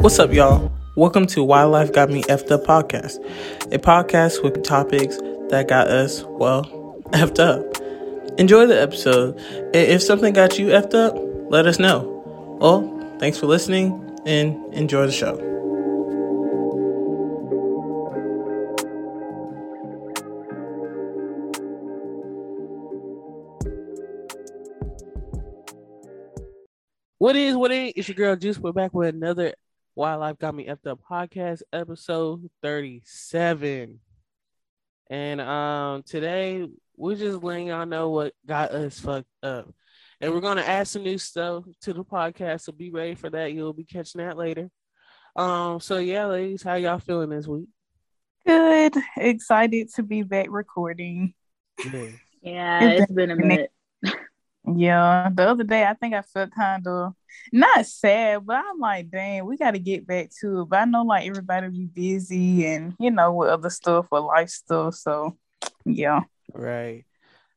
What's up, y'all? Welcome to Why Life Got Me Effed Up podcast, a podcast with topics that got us, well, effed up. Enjoy the episode. If something got you effed up, let us know. Well, thanks for listening and enjoy the show. What is what ain't? It's your girl Juice. We're back with another Why Life Got Me Effed Up podcast, episode 37. And um today we're just letting y'all know what got us fucked up. And we're gonna add some new stuff to the podcast, so be ready for that. You'll be catching that later. Um, so yeah, ladies, how y'all feeling this week? Good. Excited to be back recording. Yeah. Yeah, it's been a minute. Yeah, the other day I think I felt kind of not sad, but I'm like, dang, we got to get back to it. But I know like everybody be busy and you know with other stuff or life stuff. So yeah, Right.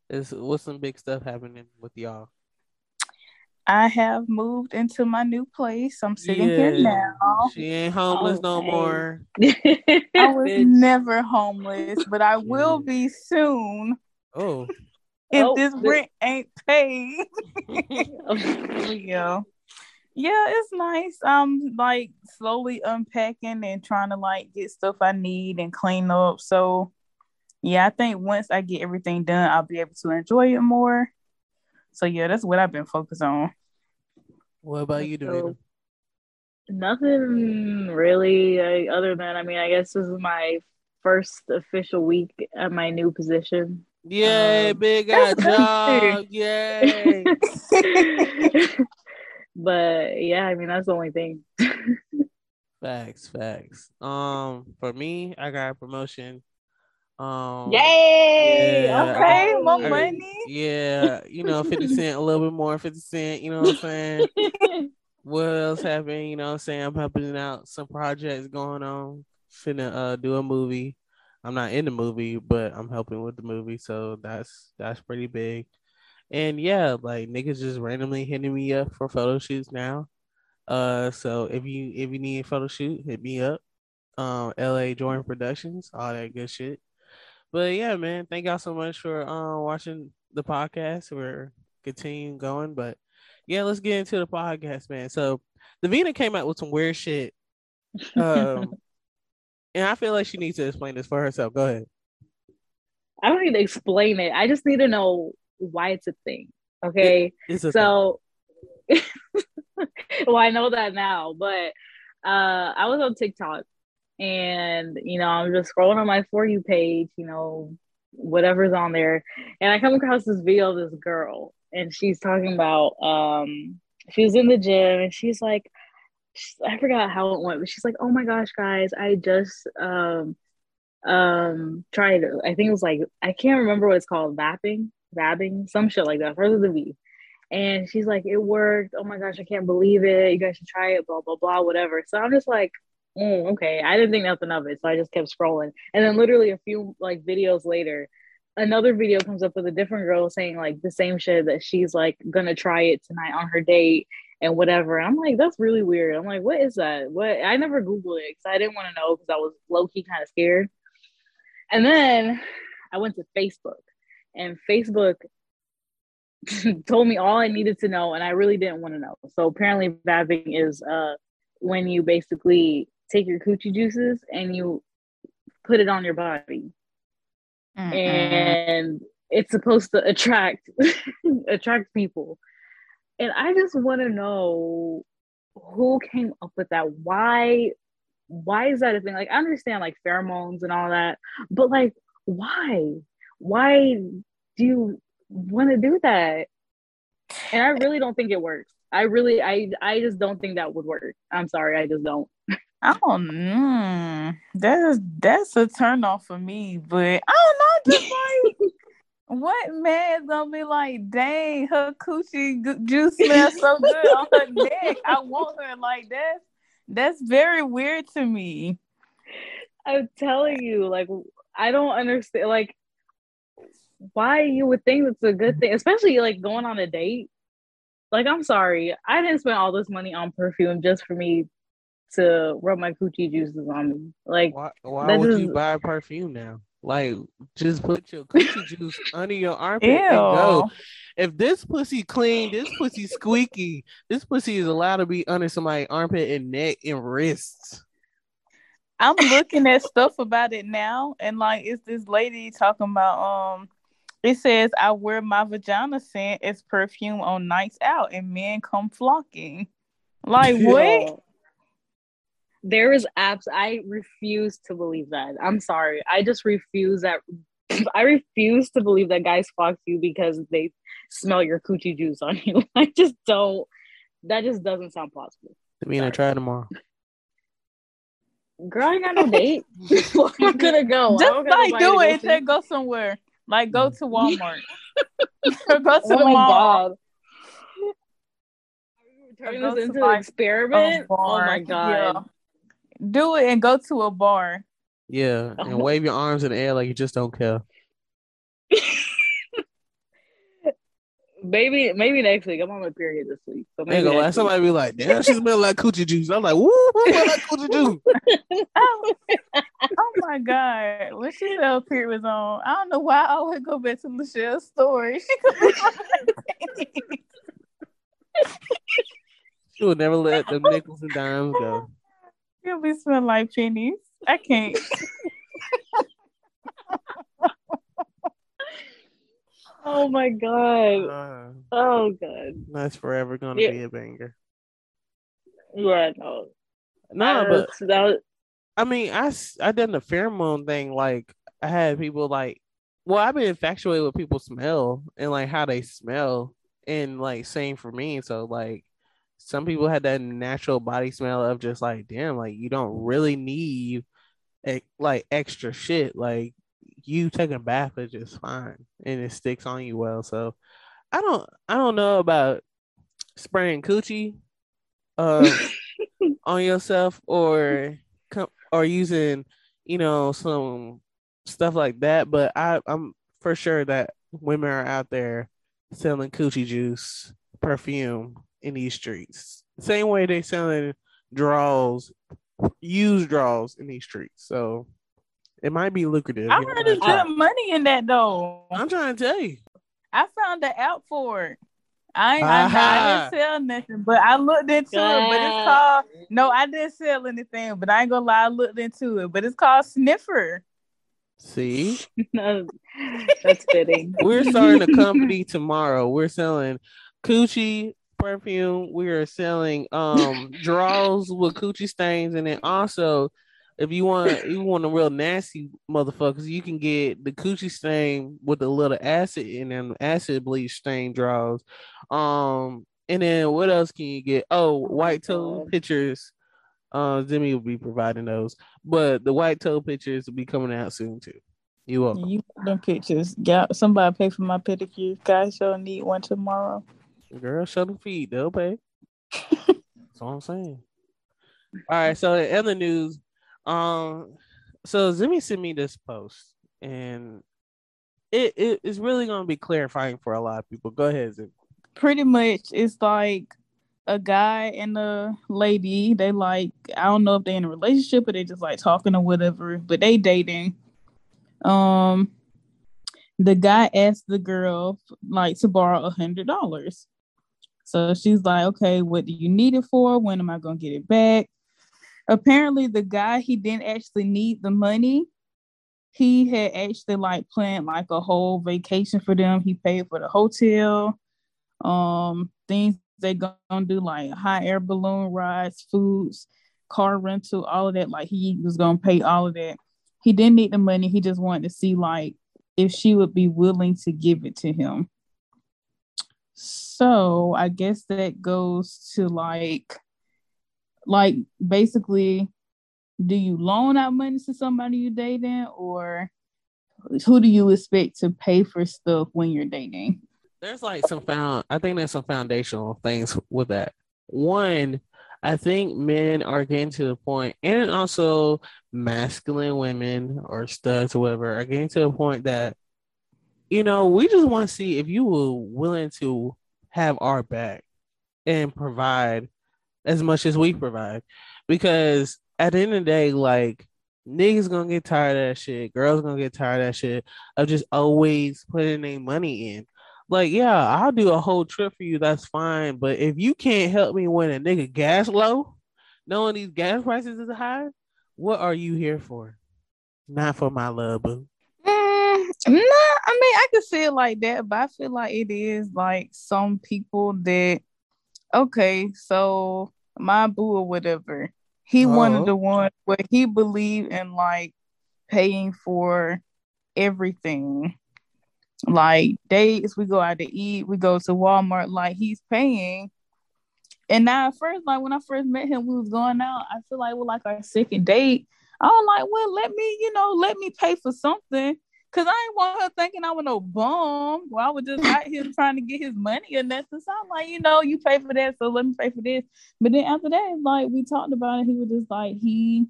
Is what's some big stuff happening with y'all? I have moved into my new place. I'm sitting here now. She ain't homeless no Okay. more. I was never homeless, but I will be soon Oh. If Oh, this the- rent ain't paid. Oh, yeah yeah it's nice i'm like slowly unpacking and trying to like get stuff i need and clean up so yeah i think once i get everything done i'll be able to enjoy it more so yeah that's what i've been focused on What about you doing? Nothing really, I, other than I mean, I guess this is my first official week at my new position. Yay, Um, big ass job. Yay. but yeah, I mean that's the only thing. facts, facts. Um, for me, I got a promotion. Um Yay! yeah, okay more I- money Yeah, you know, 50 Cent, a little bit more, 50 Cent, you know what I'm saying? what else happened? You know what I'm saying? I'm helping out some projects going on. Finna uh do a movie. I'm not in the movie, but I'm helping with the movie, so that's that's pretty big. And yeah, like niggas just randomly hitting me up for photo shoots now. Uh so if you if you need a photo shoot, hit me up. Um LA Jordan Productions, all that good shit. But yeah, man, thank y'all so much for um watching the podcast. We're continuing going, but yeah, let's get into the podcast, man. So Devina came out with some weird shit. Um and I feel like she needs to explain this for herself. Go ahead. I don't need to explain it. I just need to know why it's a thing. Okay. It's a so well i know that now but uh i was on tiktok and you know i'm just scrolling on my for you page you know whatever's on there and i come across this video of this girl and she's talking about um she was in the gym and she's like i forgot how it went but she's like oh my gosh guys i just um um tried i think it was like i can't remember what it's called vapping vabbing some shit like that with a v and she's like, it worked. Oh my gosh, I can't believe it. You guys should try it, blah, blah, blah, whatever. So I'm just like, mm, okay. I didn't think nothing of it. So I just kept scrolling. And then literally a few like videos later, another video comes up with a different girl saying like the same shit that she's like gonna try it tonight on her date and whatever. And I'm like, that's really weird. I'm like, what is that? What I never Googled it because I didn't want to know because I was low-key kind of scared. And then I went to Facebook and Facebook told me all I needed to know, and I really didn't want to know. So apparently, vabbing is uh when you basically take your coochie juices and you put it on your body, Mm-mm. and it's supposed to attract attract people. And I just want to know who came up with that. Why? Why is that a thing? Like, I understand like pheromones and all that, but like, why? Why do you want to do that? And I really don't think it works. I really, I, I just don't think that would work. I'm sorry, I just don't. I don't know. That's that's a turn off for me, but I don't know. Just like what man gonna be like? Dang, her coochie gu- juice smells so good on her neck. I want her like that. That's very weird to me. I'm telling you, like, I don't understand, like, why you would think it's a good thing, especially like going on a date. Like, I'm sorry, I didn't spend all this money on perfume just for me to rub my coochie juices on me. Like, Why, why would is- you buy perfume now? Like, just put your coochie juice under your armpit and go. If this pussy clean, this pussy squeaky, this pussy is allowed to be under somebody's armpit and neck and wrists. I'm looking at stuff about it now, and like it's this lady talking about um. It says I wear my vagina scent as perfume on nights out, and men come flocking. Like what? Yo, there is apps. I refuse to believe that. I'm sorry. I just refuse that. I refuse to believe that guys fuck you because they smell your coochie juice on you. I just don't. That just doesn't sound possible I mean, I try tomorrow. Girl, I ain't got no date. Where am I gonna go? Just don't like do it go then go somewhere. Like go to mm. Walmart. or go to Oh the my mall. god. Turning this into an experiment. Oh my god. Do it and go to a bar. Yeah, and wave your arms in the air like you just don't care. Maybe maybe next week. I'm on my period this week. So maybe next week. somebody be like, "Damn, she smell like coochie juice." I'm like, "Woo, like coochie juice?" Oh, oh my god! When she said her period was on, I don't know why I always go back to Michelle's story. She could be She would never let the nickels and dimes go. She'll be smelling like pennies. I can't. Oh my god. Uh, Oh god. that's forever gonna Yeah. be a banger. Yeah, no. No, That but that was, I mean, I I done the pheromone thing. Like I had people like, well, I've been infatuated with people's smell and like how they smell, and like same for me. So like, some people had that natural body smell of just like, damn, like you don't really need like extra shit. Like you take a bath is just fine, and it sticks on you well. So I don't I don't know about spraying coochie uh on yourself or or using you know some stuff like that but i i'm for sure that women are out there selling coochie juice perfume in these streets same way they selling draws used draws in these streets so it might be lucrative I you heard might there's try. good money in that though. i'm trying to tell you I found the app for it. I ain't, I, I Aha. didn't sell nothing, but I looked into it. But it's called no, I didn't sell anything, but I ain't gonna lie, I looked into it. But it's called Snifffr. see no, that's fitting. We're starting a company tomorrow. We're selling coochie perfume. We are selling um draws with coochie stains, and then also, if you want you want a real nasty motherfuckers, you can get the coochie stain with a little acid in them, acid bleach stain draws. Um, and then what else can you get? Oh, white toe pictures. Uh, Zemi will be providing those, but the white toe pictures will be coming out soon too. You welcome. You them pictures. Got somebody pay for my pedicure. Guys, you'll need one tomorrow. Girl, shut them feet. They'll pay. That's all I'm saying. All right. So in other news, um, so Zemi sent me this post, and it, it is really gonna be clarifying for a lot of people. Go ahead, Zemi. Pretty much, it's like a guy and a lady. They like I don't know if they're in a relationship or they just like talking or whatever, but they dating. Um, the guy asked the girl like to borrow a hundred dollars. So she's like, okay, what do you need it for? When am I gonna get it back? Apparently, the guy he didn't actually need the money. He had actually like planned like a whole vacation for them. He paid for the hotel, um, things they gonna do like high air balloon rides, foods, car rental, all of that. Like he was gonna pay all of that. He didn't need the money. He just wanted to see like if she would be willing to give it to him. So I guess that goes to like, like basically, do you loan out money to somebody you're dating, or who do you expect to pay for stuff when you're dating? There's like some found. I think there's some foundational things with that. One, I think men are getting to the point, and also masculine women or studs or whatever are getting to the point that you know we just want to see if you were willing to have our back and provide as much as we provide because at the end of the day, like niggas gonna get tired of that shit, girls gonna get tired of that shit of just always putting their money in. Like, yeah, I'll do a whole trip for you, that's fine. But if you can't help me when a nigga gas low, knowing these gas prices is high, what are you here for? Not for my love, boo. Nah, I mean, I could see it like that, but I feel like it is like some people that, okay, so my boo or whatever, he Oh. one of uh-huh. the ones where he believed in like paying for everything. Like dates, we go out to eat, we go to Walmart, like he's paying. And now at first, like when I first met him, we was going out. I feel like we're like our second date. I was like, well, let me, you know, let me pay for something. Cause I ain't want her thinking I was no bum. Well, I was just out here trying to get his money or nothing. So I'm like, you know, you pay for that, so let me pay for this. But then after that, like we talked about it, he was just like he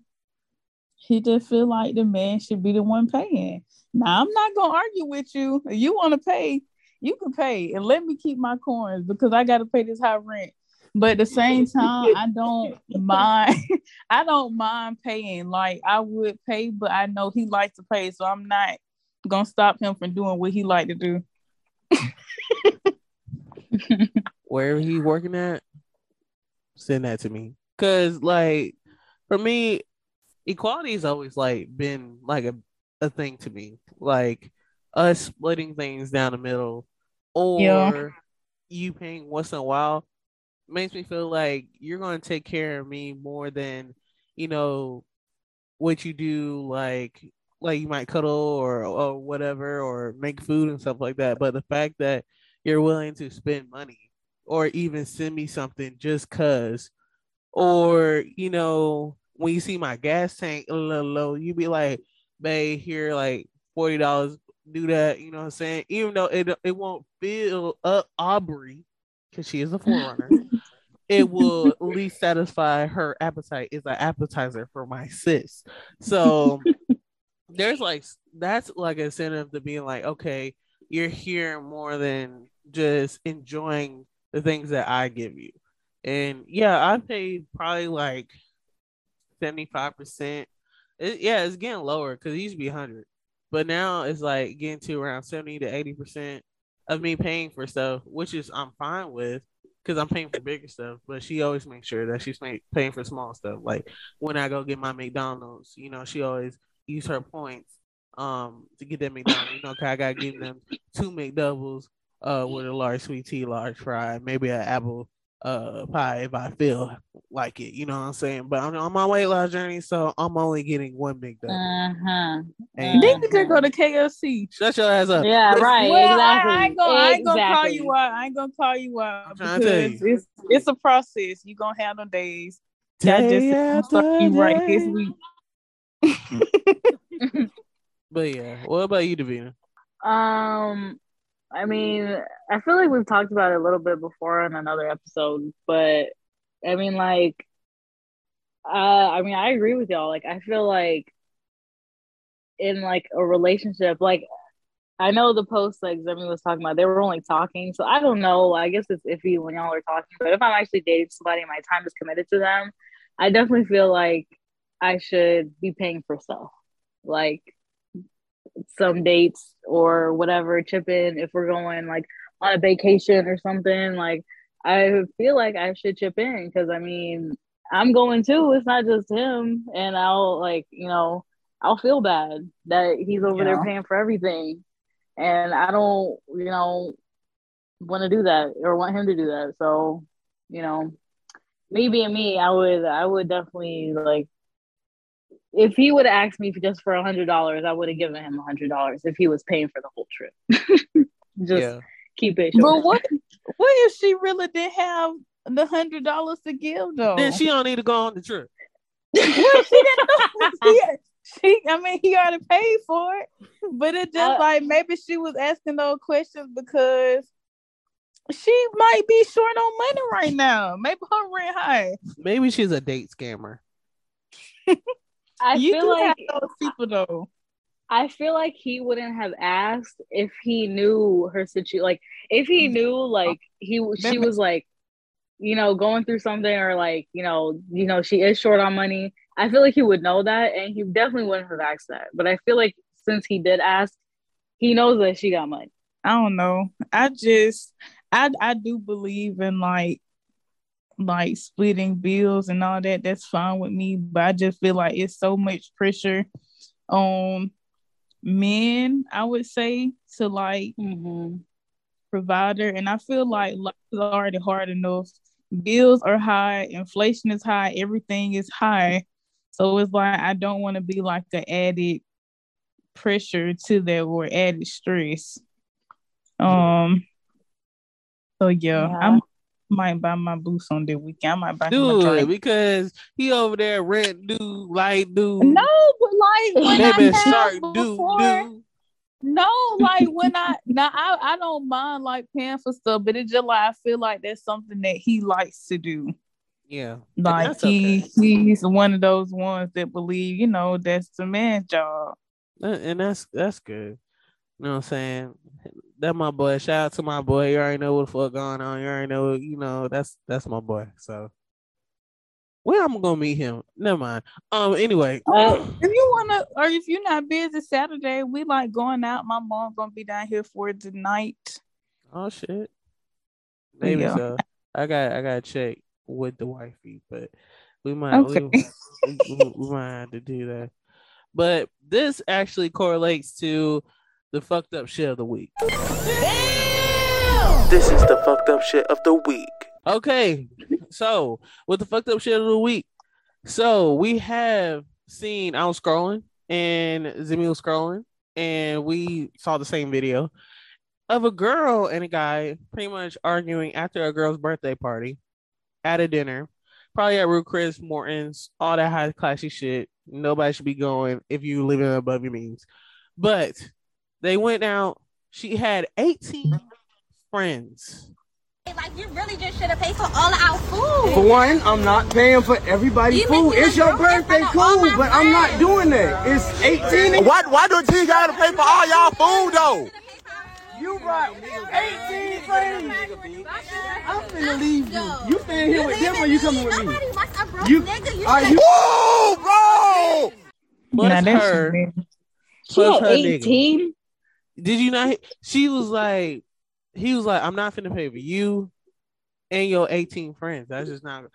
he just feel like the man should be the one paying. Now I'm not gonna argue with you. If you want to pay, you can pay, and let me keep my coins because I got to pay this high rent. But at the same time, I don't mind. I don't mind paying. Like I would pay, but I know he likes to pay, so I'm not gonna stop him from doing what he like to do. Wherever he working at, send that to me. Cause like for me, equality has always like been like a, a thing to me. Like us splitting things down the middle or Yeah. you paying once in a while makes me feel like you're gonna take care of me more than, you know, what you do like like you might cuddle or or whatever or make food and stuff like that. But the fact that you're willing to spend money or even send me something just cause or you know when you see my gas tank a little low you be like babe here like $40 do that you know what i'm saying even though it, it won't fill up aubrey because she is a forerunner it will at least satisfy her appetite is an appetizer for my sis so there's like that's like an incentive to being like okay you're here more than just enjoying the things that i give you. And yeah i paid probably like 75% it, yeah it's getting lower because it used to be 100 but now it's like getting to around 70 to 80% of me paying for stuff which is i'm fine with because i'm paying for bigger stuff but she always makes sure that she's pay- paying for small stuff. Like when i go get my mcdonald's you know she always use her points um to get that mcdonald's you know 'cause i gotta give them two mcdoubles uh with a large sweet tea large fry maybe an apple uh pie if I feel like it. You know what I'm saying? But I'm on my weight loss journey, so I'm only getting one big double. Uh-huh. And Then you just go to KFC. shut your ass up. Yeah, Listen, right. Well, exactly. I, I ain't gonna, I ain't gonna call you out. I ain't gonna call you out I'm trying to tell because it's it's a process. You gonna have them days. Day That just after start you right this week. But yeah, what about you, Devina? Um, I mean, I feel like we've talked about it a little bit before in another episode, but I mean, like, uh, I mean, I agree with y'all. Like, I feel like in like a relationship, like, I know the post like Zemi was talking about, they were only talking, so I don't know. I guess it's iffy when y'all are talking, but if I'm actually dating somebody and my time is committed to them, I definitely feel like I should be paying for stuff, like some dates or whatever, chip in if we're going like on a vacation or something. Like I feel like I should chip in because I mean I'm going too. It's not just him, and I'll like you know I'll feel bad that he's over there paying for everything, and I don't you know want to do that or want him to do that. So you know me being me, I would I would definitely like if he would have asked me for just for a hundred dollars, I would have given him a hundred dollars if he was paying for the whole trip. just yeah, keep it But what what if she really didn't have the hundred dollars to give though? then she don't need to go on the trip. Well, she didn't know. She, she, I mean, he already paid for it, but it just Uh, like maybe she was asking those questions because she might be short on money right now. Maybe her rent high. Maybe she's a date scammer. I you feel like those people though. I feel like he wouldn't have asked if he knew her situation. Like if he mm. knew, oh. like he she was like you know, going through something or like, you know, you know, she is short on money, I feel like he would know that and he definitely wouldn't have asked that. But I feel like since he did ask, he knows that she got money. I don't know. I just I I do believe in like like splitting bills and all that. That's fine with me, but I just feel like it's so much pressure on men, I would say, to like Mm-hmm. provider. And I feel like life is already hard enough. Bills are high, inflation is high, everything is high. So it's like I don't want to be like the added pressure to that or added stress. Um so yeah, Yeah. I might buy my boots on the weekend. I might buy him a Do it drink. because he over there red dude, like dude, No, but like when baby I shark have dude, before, dude. No, like when I now I, I don't mind like paying for stuff, but it's just like I feel like that's something that he likes to do. Yeah, Like he okay. he's one of those ones that believe, you know, that's the man's job. Uh, and that's that's good. You know what I'm saying? That my boy. Shout out to my boy. You already know what the fuck going on. You already know, you know, that's that's my boy. So where I'm gonna meet him? Never mind. Um anyway. Uh, If you wanna or if you're not busy Saturday, we like going out. My mom gonna be down here for tonight. oh shit. Maybe Yeah. so. I got I gotta check with the wifey, but we might Okay. we, we, we might have to do that. But this actually correlates to the fucked up shit of the week. This is the fucked up shit of the week. Okay, so with the fucked up shit of the week, so we have seen. I was scrolling and Zemi was scrolling, and we saw the same video of a girl and a guy pretty much arguing after a girl's birthday party at a dinner, probably at Ruth Chris Morton's, all that high classy shit. Nobody should be going if you living above your means, but they went out. She had 18 friends. Like you really just should have paid for all of our food. For one, I'm not paying for everybody's You food. It's your birthday, front of all cool, my but I'm not doing that. It's 18. Why why do T gotta pay for all y'all food though? You brought 18 friends. I'm finna leave you. You staying here with them or you coming with me? Nobody wants a broke You nigga. You are you? Whoa, bro! Plus Now that's her, just me. she plus had her nigga. 18. Did you not? She was like, he was like, I'm not finna pay for you and your 18 friends. That's just not.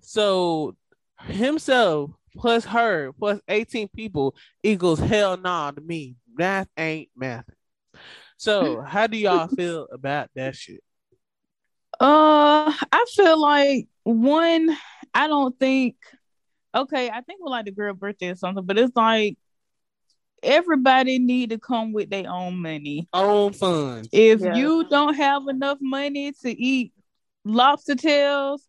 So himself plus her plus 18 people equals hell nah to me. Math ain't math. So how do y'all feel about that shit? Uh, I feel like one, I don't think. Okay, I think we like the girl birthday or something, but it's like everybody need to come with their own money. Own funds. If Yeah. you don't have enough money to eat lobster tails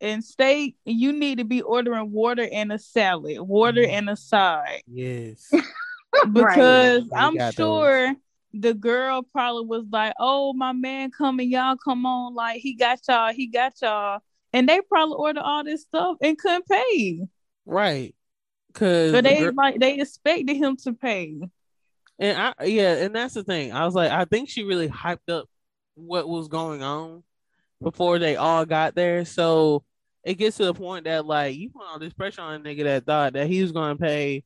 and steak, you need to be ordering water and a salad, water Mhm. and a side. Yes. because They I'm got those. sure the girl probably was like, "Oh, my man coming, y'all come on, like he got y'all, he got y'all," and they probably ordered all this stuff and couldn't pay, right. Cause the they gir- like they expected him to pay. And I yeah, and that's the thing. I was like, I think she really hyped up what was going on before they all got there. So it gets to the point that like you put all this pressure on a nigga that thought that he was gonna pay,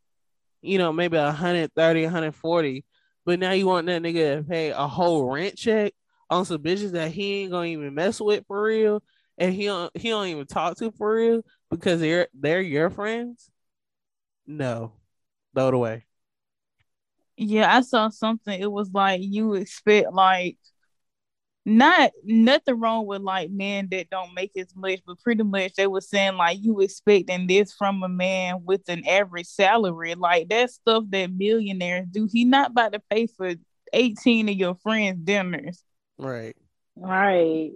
you know, maybe 130, 140, but now you want that nigga to pay a whole rent check on some bitches that he ain't gonna even mess with for real, and he don't he don't even talk to for real because they're they're your friends. No, throw it away. Yeah, I saw something. It was like you expect like not nothing wrong with like men that don't make as much, but pretty much they were saying like you expecting this from a man with an average salary. Like that stuff that millionaires do. He not about to pay for 18 of your friends' dinners. Right. Right.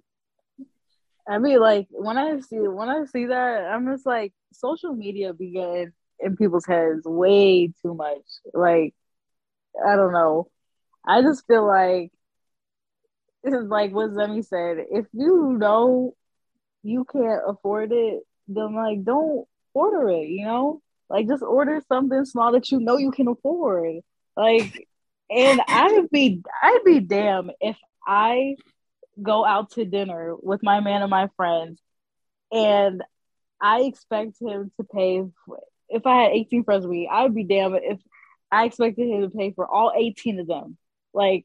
I mean, like when I see when I see that, I'm just like, social media be getting in people's heads way too much. Like, I don't know. I just feel like this is like what Zemi said. If you know you can't afford it, then like don't order it. You know, like just order something small that you know you can afford. Like, and I'd be I'd be damn if I go out to dinner with my man and my friends and I expect him to pay. For, if I had 18 friends with me, I would be damn if I expected him to pay for all 18 of them. Like,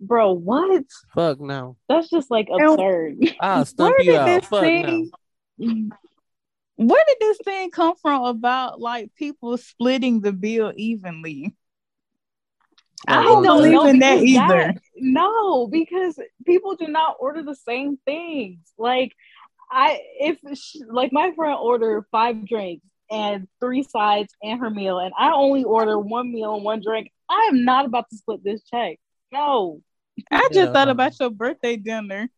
bro, what? Fuck no. That's just like absurd. I'll stump Where you did out. this Fuck no. thing? Where did this thing come from about like people splitting the bill evenly? I don't on believe the- in that because either. no, because people do not order the same things. Like I, if sh- like my friend ordered five drinks and three sides and her meal, and I only order one meal and one drink, I am not about to split this check. No. I just Yeah. thought about your birthday dinner.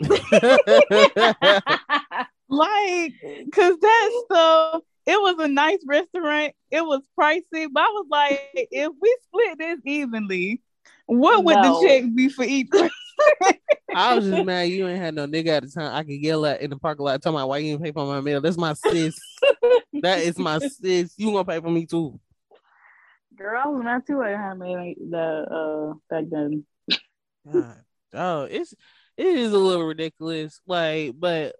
Like, cause that stuff, it was a nice restaurant. It was pricey, but I was like, if we split this evenly, what would No. the check be for each person? I was just mad you ain't had no nigga at the time. I could yell at in the parking lot, talking about why you didn't pay for my meal. That's my sis. that is my sis. You gonna pay for me too. Girl, I was not too at how many the uh back then. God, oh, it's it is a little ridiculous. Like, but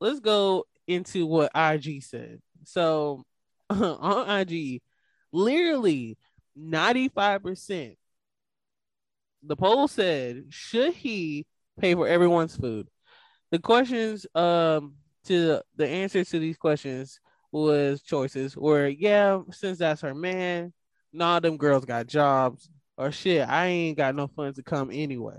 let's go into what IG said. So on IG, literally 95%. The poll said, should he pay for everyone's food? The questions, um, to the answers to these questions was choices were yeah, since that's her man, nah, them girls got jobs, or shit, I ain't got no funds to come anyway.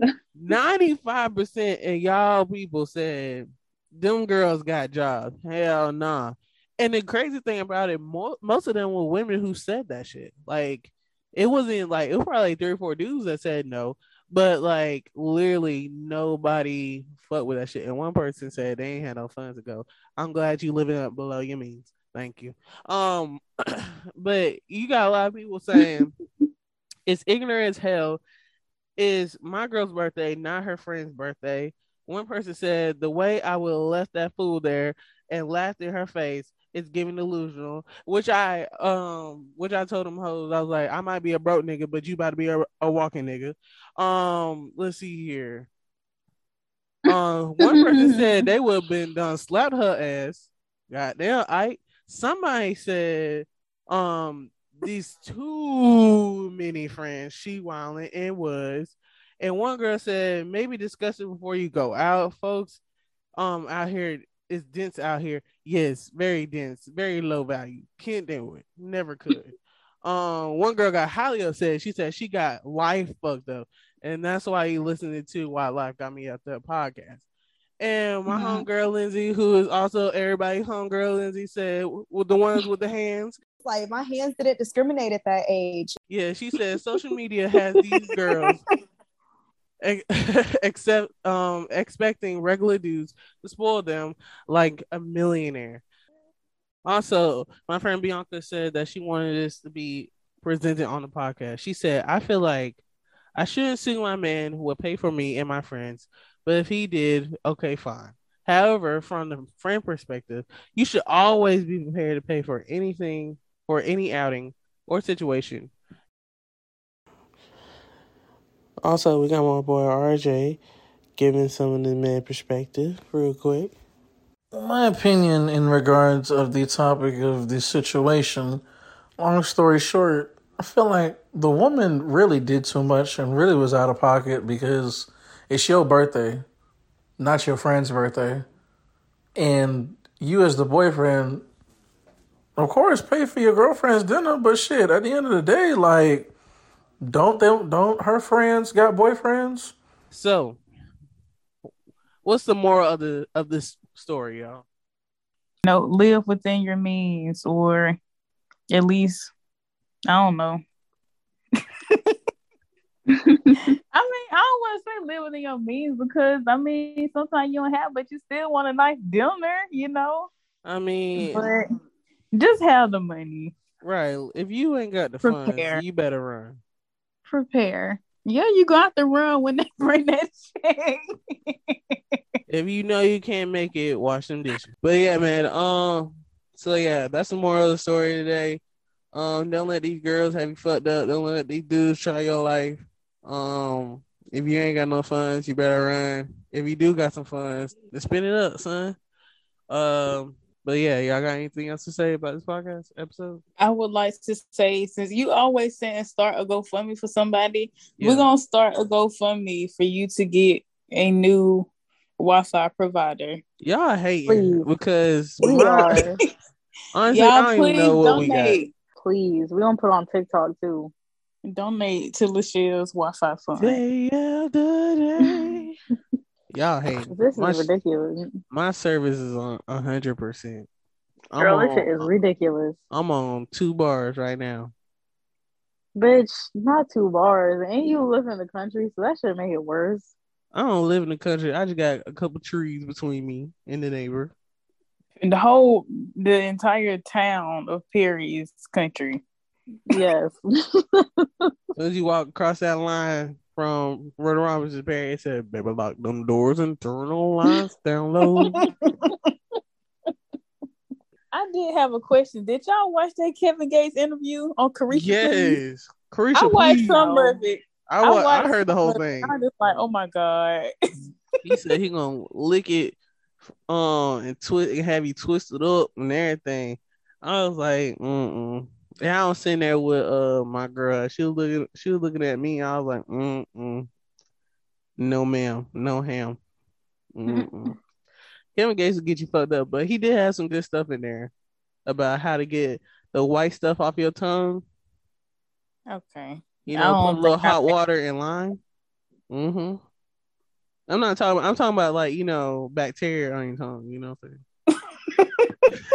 95% of y'all people said them girls got jobs. Hell nah. And the crazy thing about it, mo- most of them were women who said that shit. Like, it wasn't like, it was probably like three or four dudes that said no, but like, literally nobody fucked with that shit. And one person said they ain't had no funds to go. I'm glad you living up below your means. Thank you. Um, but you got a lot of people saying it's ignorant as hell. Is my girl's birthday, not her friend's birthday. One person said the way I would have left that fool there and laughed in her face is giving delusional. Which I um, which I told them hoes, I was like, I might be a broke nigga, but you about to be a, a walking nigga. Um, let's see here. Uh, one person said they would have been done slapped her ass. Goddamn, I somebody said um these too many friends she wilding and was and one girl said maybe discuss it before you go out folks um out here it's dense out here yes very dense very low value. Can't do it. Never could. Um one girl got highly upset. She said she got life fucked up. And that's why you listening to why life got me at the podcast. And my Mhm. homegirl Lindsay, who is also everybody's homegirl Lindsay, said, "With the ones with the hands, Like my hands didn't discriminate at that age. Yeah, she said social media has these girls except um expecting regular dudes to spoil them like a millionaire. Also, my friend Bianca said that she wanted this to be presented on the podcast. She said, I feel like I shouldn't sue my man who will pay for me and my friends, but if he did, okay, fine. However, from the friend perspective, you should always be prepared to pay for anything or any outing or situation. Also, we got my boy RJ giving some of the man perspective real quick. My opinion in regards of the topic of the situation, long story short, I feel like the woman really did too much and really was out of pocket because it's your birthday, not your friend's birthday. And you as the boyfriend, of course, pay for your girlfriend's dinner, but shit, at the end of the day, like don't them don't her friends got boyfriends? So, what's the moral of the of this story, y'all? No, live within your means, or at least I don't know. I mean, I don't want to say live within your means because I mean sometimes you don't have, but you still want a nice dinner, you know. I mean, But just have the money. right? If you ain't got the Prepare. funds, you better run. Prepare. Yeah, you got the run when they bring that check. If you know you can't make it, wash them dishes. But yeah, man. Um. So yeah, that's the moral of the story today. Um. Don't let these girls have you fucked up. Don't let these dudes try your life. Um. If you ain't got no funds, you better run. If you do got some funds, then spin it up, son. Um, but yeah, y'all got anything else to say about this podcast episode? I would like to say, since you always saying start a GoFundMe for somebody, Yeah. we're gonna start a GoFundMe for you to get a new Wi-Fi provider. Y'all hate Please. because We my- are. honestly, I Y'all don't please even know what we got. donate. Please. We're gonna put on TikTok too. Donate to Lachelle's Wi-Fi fund. Day after day. Y'all hating. This is My, ridiculous. my service is on hundred percent. I'm Girl, this shit is ridiculous. I'm on two bars right now. Bitch, not two bars. And you live in the country, so that should make it worse. I don't live in the country. I just got a couple trees between me and the neighbor. And the whole, the entire town of Perry's country. Yes. As soon as you walk across that line from Rhoda Robinson's it said, "Baby, lock them doors and turn on lights down low." I did have a question. Did y'all watch that Kevin Gates interview on Caresha? Please? yes, Caresha, I watched please. some of it. I, wa- I watched heard the whole some of it. thing. I'm just like, oh my god. He said he gonna lick it, um, and twist and have you twisted up and everything. I was like, mm mm. And I was sitting there with uh my girl. She was looking, she was looking at me. I was like, mm mm. No, ma'am, no ham. Mm-mm. Kevin Gates will get you fucked up, but he did have some good stuff in there about how to get the white stuff off your tongue. Okay. You know, put a little think hot water in lime. Mm-hmm. I'm not talking. I'm talking about like you know bacteria on your tongue. You know. What I'm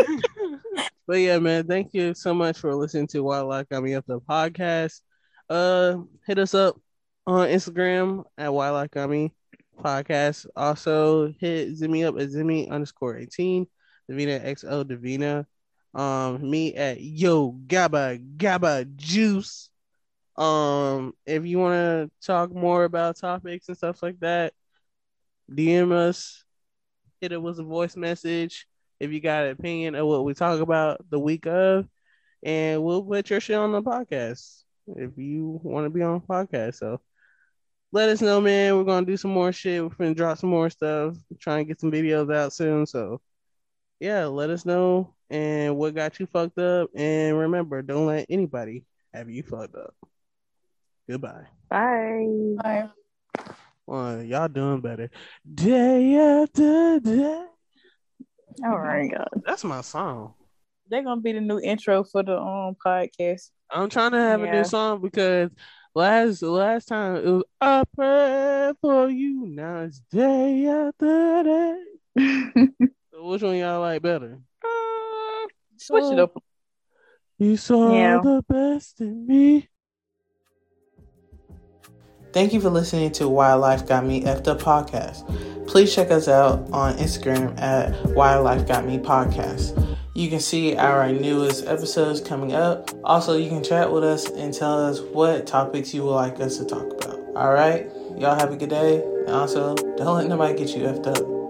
saying? but yeah, man, thank you so much for listening to Why Life Got Me Up the podcast. Uh, hit us up on Instagram at Why Life Got Me podcast. Also hit Zemi up at Zemi underscore eighteen. Devina XO Devina. Um, me at Yo Gabba Gabba Juice. Um, if you want to talk more about topics and stuff like that, DM us, hit it with a voice message if you got an opinion of what we talk about the week of, and we'll put your shit on the podcast if you want to be on the podcast. So let us know, man. We're gonna do some more shit. We're gonna drop some more stuff. Try and get some videos out soon. So yeah, let us know and what got you fucked up. And remember, don't let anybody have you fucked up. Goodbye. Bye. Bye. Well, y'all doing better. Day after day. All right. That's my song. They're gonna be the new intro for the um podcast. I'm trying to have a new song because last last time it was I pray for you. Now it's day after day. So which one y'all like better? Switch it up. You saw Yeah. the best in me. Thank you for listening to Why Life Got Me Effed Up podcast. Please check us out on Instagram at Why Life Got Me podcast. You can see our newest episodes coming up. Also, you can chat with us and tell us what topics you would like us to talk about. All right, y'all have a good day. And also, don't let nobody get you effed up.